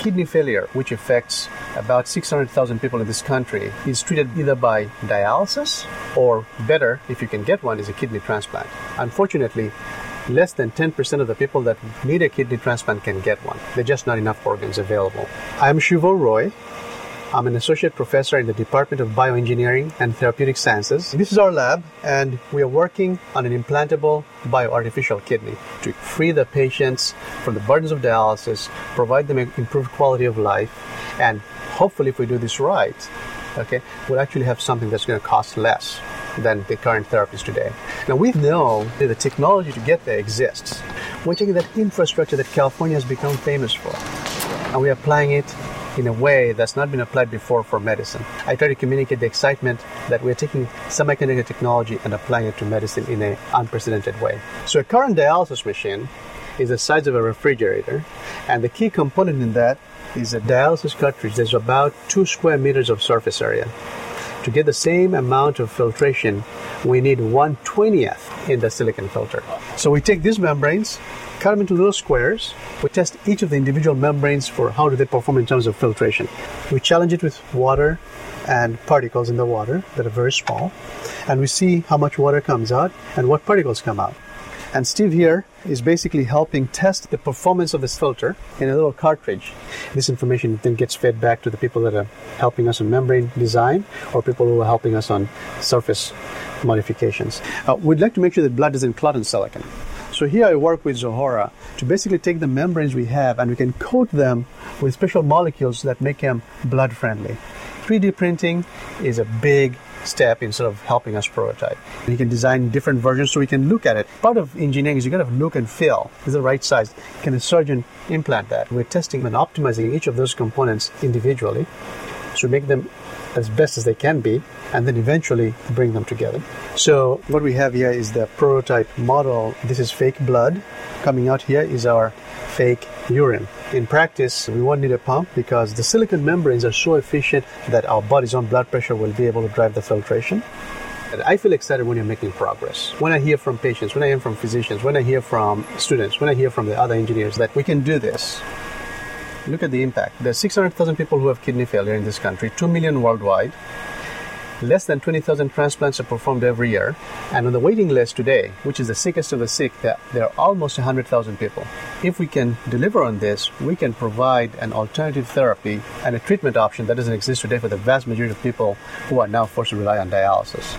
Kidney failure, which affects about 600,000 people in this country, is treated either by dialysis or better, if you can get one, is a kidney transplant. Unfortunately, less than 10% of the people that need a kidney transplant can get one. There are just not enough organs available. I'm Shuvo Roy. I'm an associate professor in the Department of Bioengineering and Therapeutic Sciences. This is our lab, and we are working on an implantable bioartificial kidney to free the patients from the burdens of dialysis, provide them improved quality of life, and hopefully, if we do this right, okay, we'll actually have something that's going to cost less than the current therapies today. Now, we know that the technology to get there exists. We're taking that infrastructure that California has become famous for, and we're applying it in a way that's not been applied before for medicine. I try to communicate the excitement that we're taking semiconductor technology and applying it to medicine in an unprecedented way. So a current dialysis machine is the size of a refrigerator, and the key component in that is a dialysis cartridge that's about two square meters of surface area. To get the same amount of filtration, we need 1 20th in the silicon filter. So we take these membranes, cut them into little squares. We test each of the individual membranes for how do they perform in terms of filtration. We challenge it with water and particles in the water that are very small, and we see how much water comes out and what particles come out. And Steve here is basically helping test the performance of this filter in a little cartridge. This information then gets fed back to the people that are helping us on membrane design or people who are helping us on surface modifications. Uh, we'd like to make sure that blood doesn't clot in silicon. So here I work with Zohora to basically take the membranes we have and we can coat them with special molecules that make them blood friendly. 3D printing is a big step in sort of helping us prototype. You can design different versions so we can look at it. Part of engineering is you got to look and feel. Is the right size? Can a surgeon implant that? We're testing and optimizing each of those components individually to make them as best as they can be and then eventually bring them together. So what we have here is the prototype model. This is fake blood. Coming out here is our fake urine. In practice, we won't need a pump because the silicon membranes are so efficient that our body's own blood pressure will be able to drive the filtration. I feel excited when you're making progress. When I hear from patients, when I hear from physicians, when I hear from students, when I hear from the other engineers that we can do this. Look at the impact. There are 600,000 people who have kidney failure in this country, 2 million worldwide. Less than 20,000 transplants are performed every year. And on the waiting list today, which is the sickest of the sick, there are almost 100,000 people. If we can deliver on this, we can provide an alternative therapy and a treatment option that doesn't exist today for the vast majority of people who are now forced to rely on dialysis.